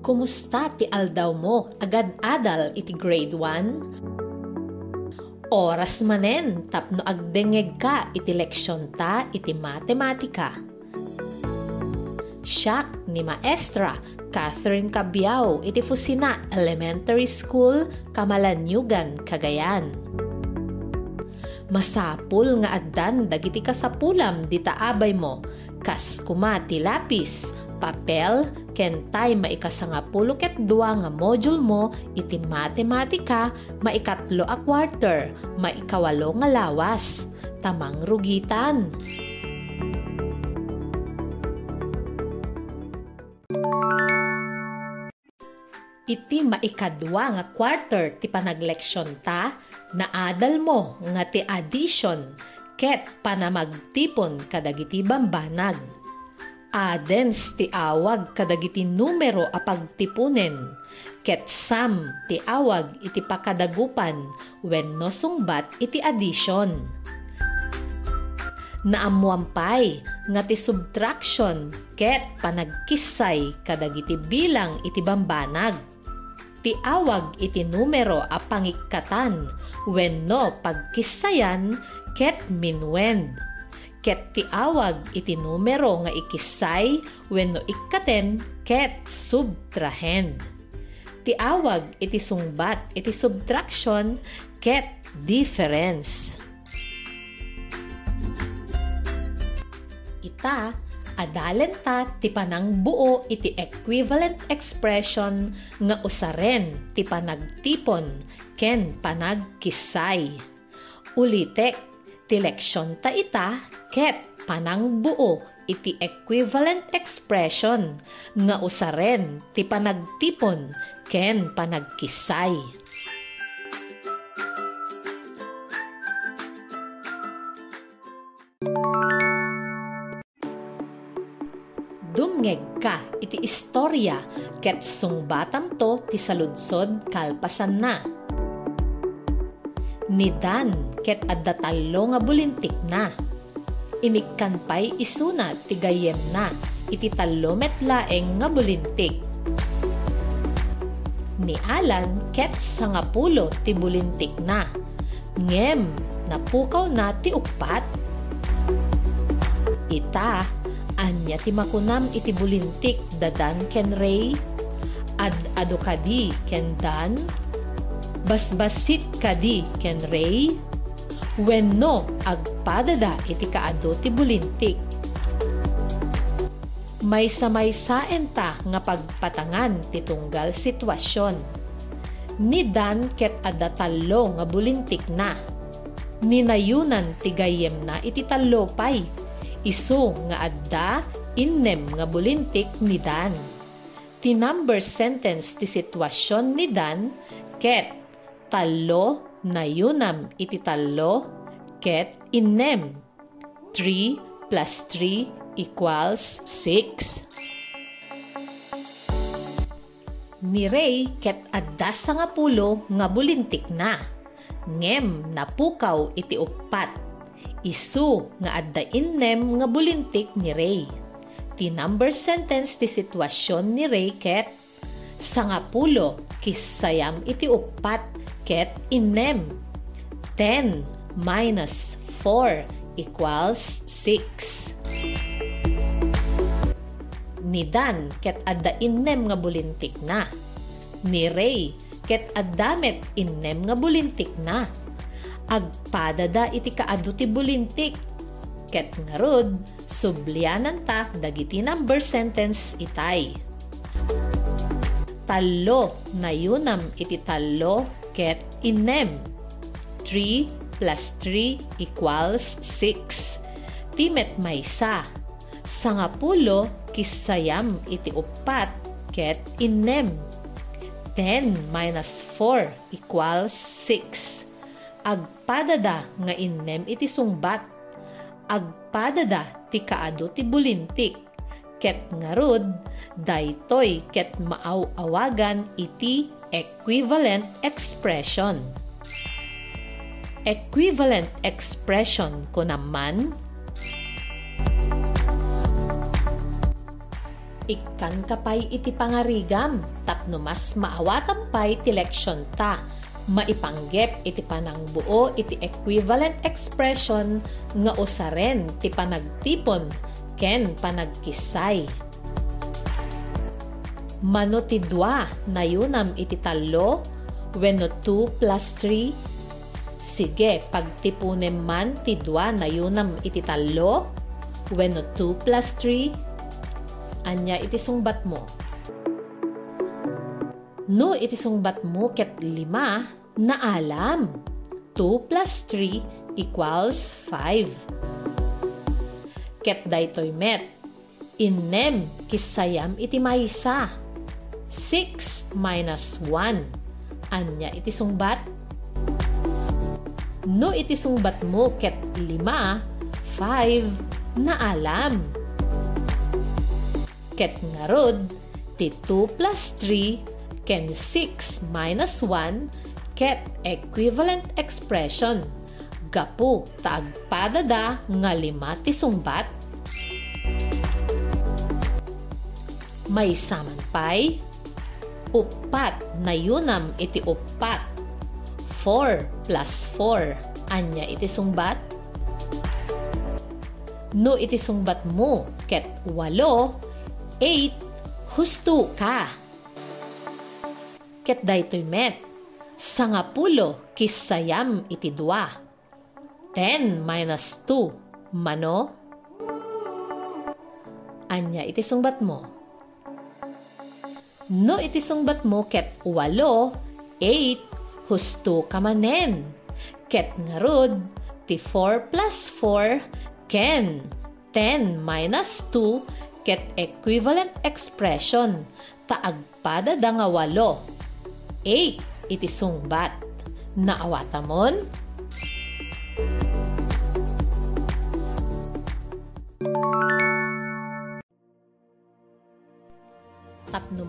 Kumusta ti aldaw mo? Agad adal iti grade 1? Oras manen tapno agdengeg ka iti leksyon ta iti matematika. Siyak ni Maestra Catherine Cabiao iti Fusina Elementary School, Kamalanyugan, Cagayan. Masapul nga addan dagiti kasapulam dita abay mo kas kumati lapis, papel, kentay maikasangapulo ket dua nga module mo iti matematika maikatlo a quarter, maikawalo nga lawas. Tamang rugitan. iti maikadwa nga quarter ti panagleksyon ta, naadal mo nga ti addition ket panamagtipon kadagiti bambanag. Adens ti awag kadagiti numero a pagtipunen, ket sum ti awag iti pakadagupan wenno sungbat iti addition. Naamuampay nga ti subtraction ket panagkisay kadagiti bilang iti bambanag ti awag iti numero a pangikatan wenno pagkisayan ket minwen. Ket ti awag iti numero nga ikisay wenno ikkaten ket subtrahen. Ti awag iti sungbat iti subtraction ket difference. Ita adalen ta ti panang buo iti equivalent expression nga usaren ti panagtipon ken panagkisay. Ulitek, ti ta ita ket panang buo iti equivalent expression nga usaren ti panagtipon ken panagkisay. dumngeg ka iti istorya ket sungbatam to ti saludsod kalpasan na. Ni Dan ket adda tallo nga bulintik na. Imikkan pay isuna ti gayem na iti tallo met laeng nga bulintik. Ni Alan ket sangapulo ti bulintik na. Ngem napukaw na ti upat. Ita Anya ti makunam iti bulintik dadan ken Ray? Ad ado kadi ken Dan? Basbasit kadi ken Ray? Wenno agpadada iti kaado ti bulintik. May samaysaen ta nga pagpatangan ti tunggal sitwasyon. Ni Dan ket adda tallo nga bulintik na. Ninayunan ti gayem na iti tallo pay Isu nga adda innem nga bulintik ni Dan. Ti number sentence ti sitwasyon ni Dan ket talo na yunam iti talo ket innem. 3 plus 3 equals 6. Ni Ray ket adda sa nga pulo nga bulintik na. Ngem napukaw iti upat Isu nga adda innem nga bulintik ni Ray. Ti number sentence ti sitwasyon ni Ray ket sangapulo kisayam iti upat ket innem. 10 minus 4 equals 6. Ni Dan ket adda innem nga bulintik na. Ni Ray ket addamet innem nga bulintik na agpadada iti kaadu ti bulintik. Ket ngarod, sublianan ta dagiti number sentence itay. Talo na yunam iti talo ket inem. 3 plus 3 equals 6. Timet maysa. Sangapulo kisayam iti upat ket inem. 10 minus 4 equals 6 agpadada nga innem iti sungbat agpadada ti kaado ti bulintik ket ngarud daytoy ket maaw-awagan iti equivalent expression equivalent expression ko naman Ikan kapay iti pangarigam, tapno mas maawatam pay ti leksyon ta. Maipanggep iti panang buo iti equivalent expression nga usaren ti panagtipon ken panagkisay. Mano ti dua na yunam iti talo, wenno 2 plus 3. Sige, pagtipunem man ti dua na yunam iti talo, wenno 2 plus 3. Anya iti sungbat mo. No iti sungbat mo ket lima na alam. 2 plus 3 equals 5. Ket daytoy met. Innem kisayam iti maysa. 6 minus 1. Anya iti sungbat? No iti sungbat mo ket 5, 5 na alam. Ket ngarod, ti 2 plus 3 ken 6 minus 1 ket equivalent expression. Gapu taagpadada nga lima ti sungbat. May saman pay upat na yunam iti upat. 4 plus 4. Anya iti sungbat? No iti sungbat mo, ket walo, 8, husto ka. Ket daytoy met, sangapulo kisayam iti dua. 10 minus 2, mano? Anya iti sungbat mo? No iti sungbat mo ket walo, 8, husto ka manen. Ket ngarod, ti 4 plus 4, ken. 10 minus 2, ket equivalent expression. Taagpada da nga walo. 8, iti sungbat. Naawatamon?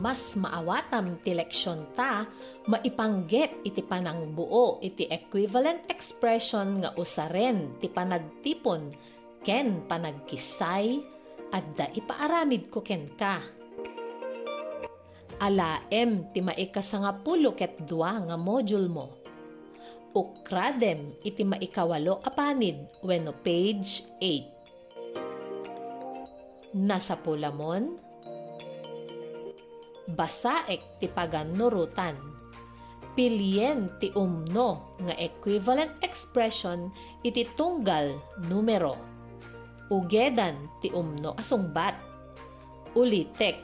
Mas maawatam ti leksyon ta, maipanggep iti panang buo iti equivalent expression nga usaren ti panagtipon ken panagkisay adda ipaaramid ko ken ka. Alaem ti maikasangapulo ket dua nga module mo. Ukradem iti maikawalo apanid wenno page 8. Nasa pulamon, basaek ti paganurutan. Pilien ti umno nga equivalent expression iti tunggal numero. Ugedan ti umno asungbat. Ulitek.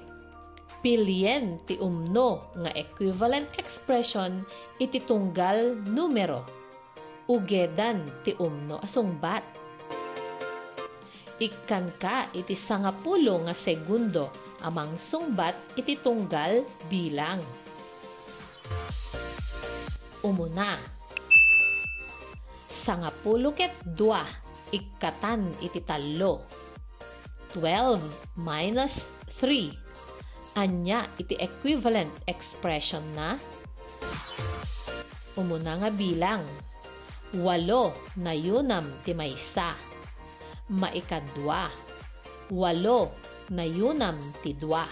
Pilien ti umno nga equivalent expression iti tunggal numero. Ugedan ti umno asungbat. Ikkan ka iti sangapulo nga segundo amang sungbat iti tunggal bilang. Umuna. Sangapulo ket dua, ikatan iti talo. 12 minus 3. Anya iti equivalent expression na umuna nga bilang. Walo na yunam ti maysa. Maikadwa. Walo nayunam ti dua.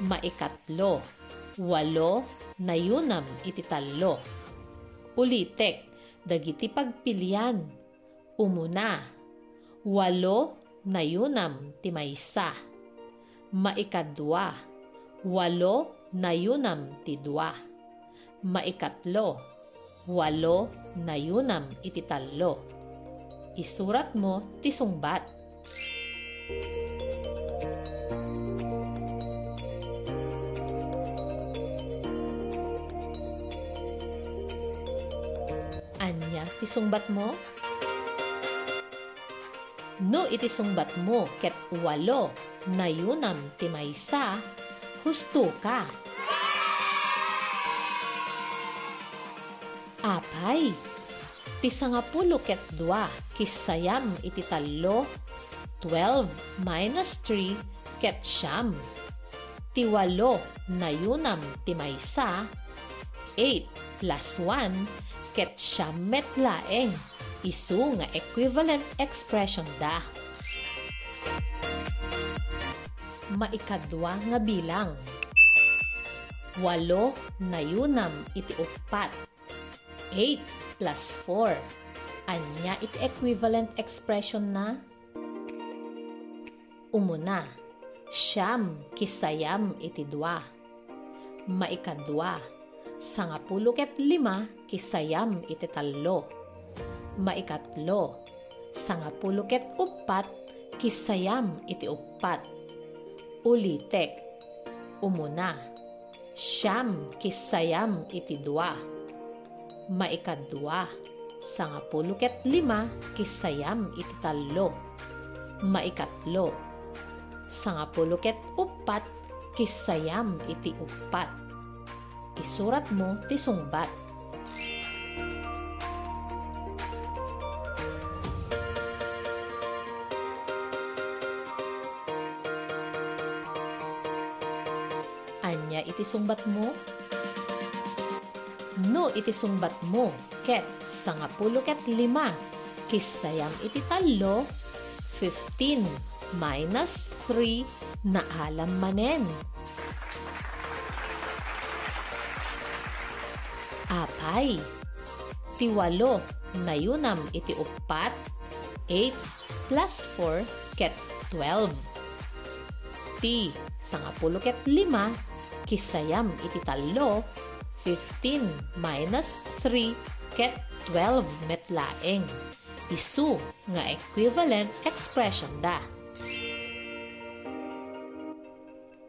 Maikatlo, walo, nayunam iti talo. Ulitek, dagiti pagpilian. Umuna, walo, nayunam ti maysa. Maikadwa, walo, nayunam ti dua. Maikatlo, walo, nayunam iti talo. Isurat mo ti sungbat. iti sungbat mo? No iti sungbat mo ket walo na yunam ti maysa, husto ka. Apay, ti sangapulo ket dua kisayam iti talo, 12 minus 3 ket siyam. Ti walo na yunam ti maysa, 8 plus 1 ket siya metlaeng isu nga equivalent expression da. maikadwa nga bilang. Walo na yunam iti upat. 8 plus 4. Anya iti equivalent expression na? Umuna, siyam kisayam iti dua. Maikadwa, sangapulo ket lima kisayam iti talo. Maikatlo, sangapulo ket upat kisayam iti upat. Ulitek, umuna, siyam kisayam iti dua. Maikadwa, sangapulo ket lima kisayam iti talo. Maikatlo, sangapulo ket upat kisayam iti upat. Isurat mo ti sungbat. Anya iti sungbat mo? No iti sungbat mo ket sangapulo ket lima kisayam iti talo 15 minus 3 na alam manen. Apay, tiwalo na yunam iti upat, 8 plus 4 ket 12. Ti, sangapulo ket 5, kisayam iti talo, 15 minus 3 ket 12 metlaeng. Isu nga equivalent expression da.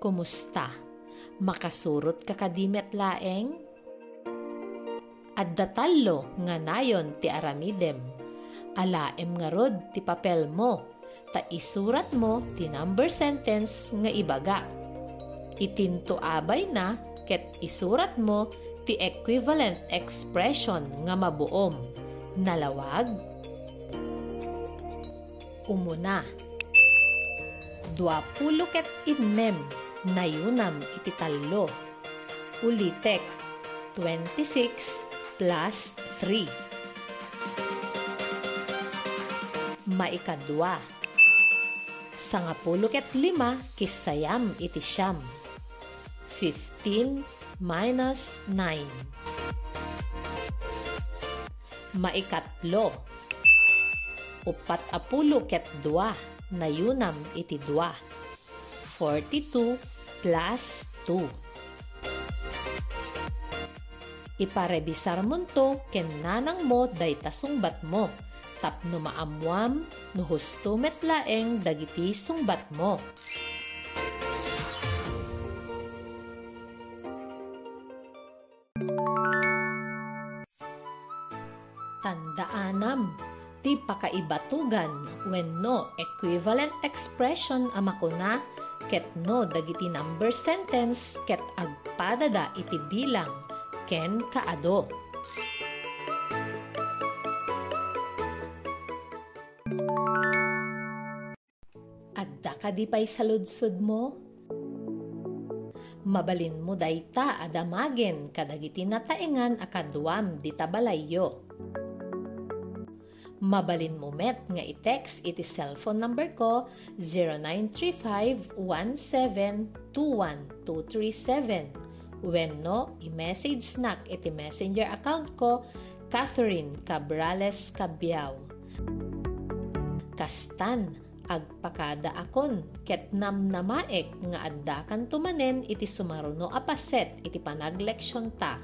Kumusta? Makasurot ka kadimet laeng? At datalo nga nayon ti aramidem. Alaem nga rod ti papel mo. Ta isurat mo ti number sentence nga ibaga. Itinto abay na ket isurat mo ti equivalent expression nga mabuom. Nalawag? Umuna. Duapulo ket innem nayunam iti talo. Ulitek, 26 plus 3. Maikadwa. Sangapulo ket lima kisayam iti siyam. 15 minus 9. Maikatlo. Upat apulo ket dua nayunam iti dua. 42 plus 2. Iparebisar mo to ken nanang mo day tasungbat mo. Tapno maamwam no husto metlaeng dagiti sungbat mo. Tandaanam, ti pakaibatugan when no equivalent expression amakuna ket no dagiti number sentence ket agpadada iti bilang ken kaado. Adda ka di pay mo? Mabalin mo dayta adamagen kadagiti nataengan akaduam di. Mabalin mo met nga i-text iti cellphone number ko 0935-1721-237. When no, i-message snack iti messenger account ko Catherine Cabrales Cabiao. Kastan, agpakada akon ket nam namaek nga adda kan tumanen iti sumaruno a paset iti panagleksyon ta.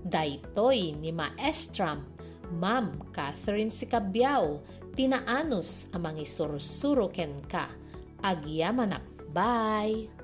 Daytoy ni Maestram Ma'am Catherine Sikabyao, tinaanos amang isursuro ken ka. Agyamanak. Bye!